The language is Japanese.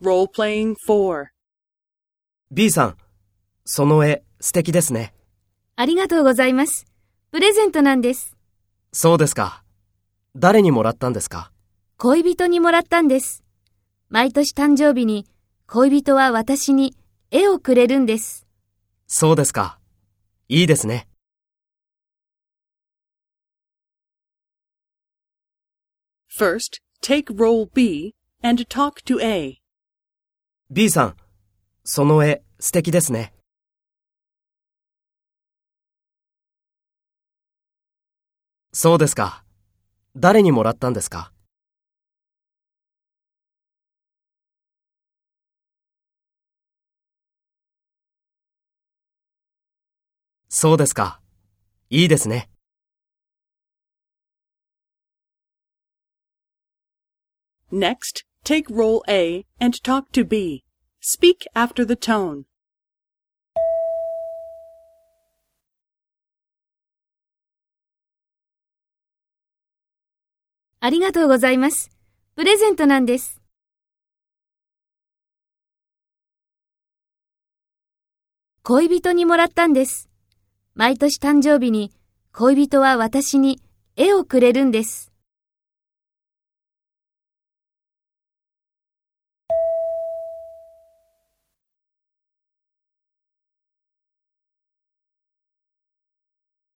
Role-playing 4. B さん、その絵素敵ですね。ありがとうございます。プレゼントなんです。そうですか。誰にもらったんですか？恋人にもらったんです。毎年誕生日に恋人は私に絵をくれるんです。そうですか。いいですね。First, take role B and talk to A. B さん、その絵素敵ですね。そうですか。誰にもらったんですか？そうですか。いいですね。Next, take role A and talk to B. Speak after the tone. ありがとうございます。プレゼントなんです。恋人にもらったんです。毎年誕生日に恋人は私に絵をくれるんです。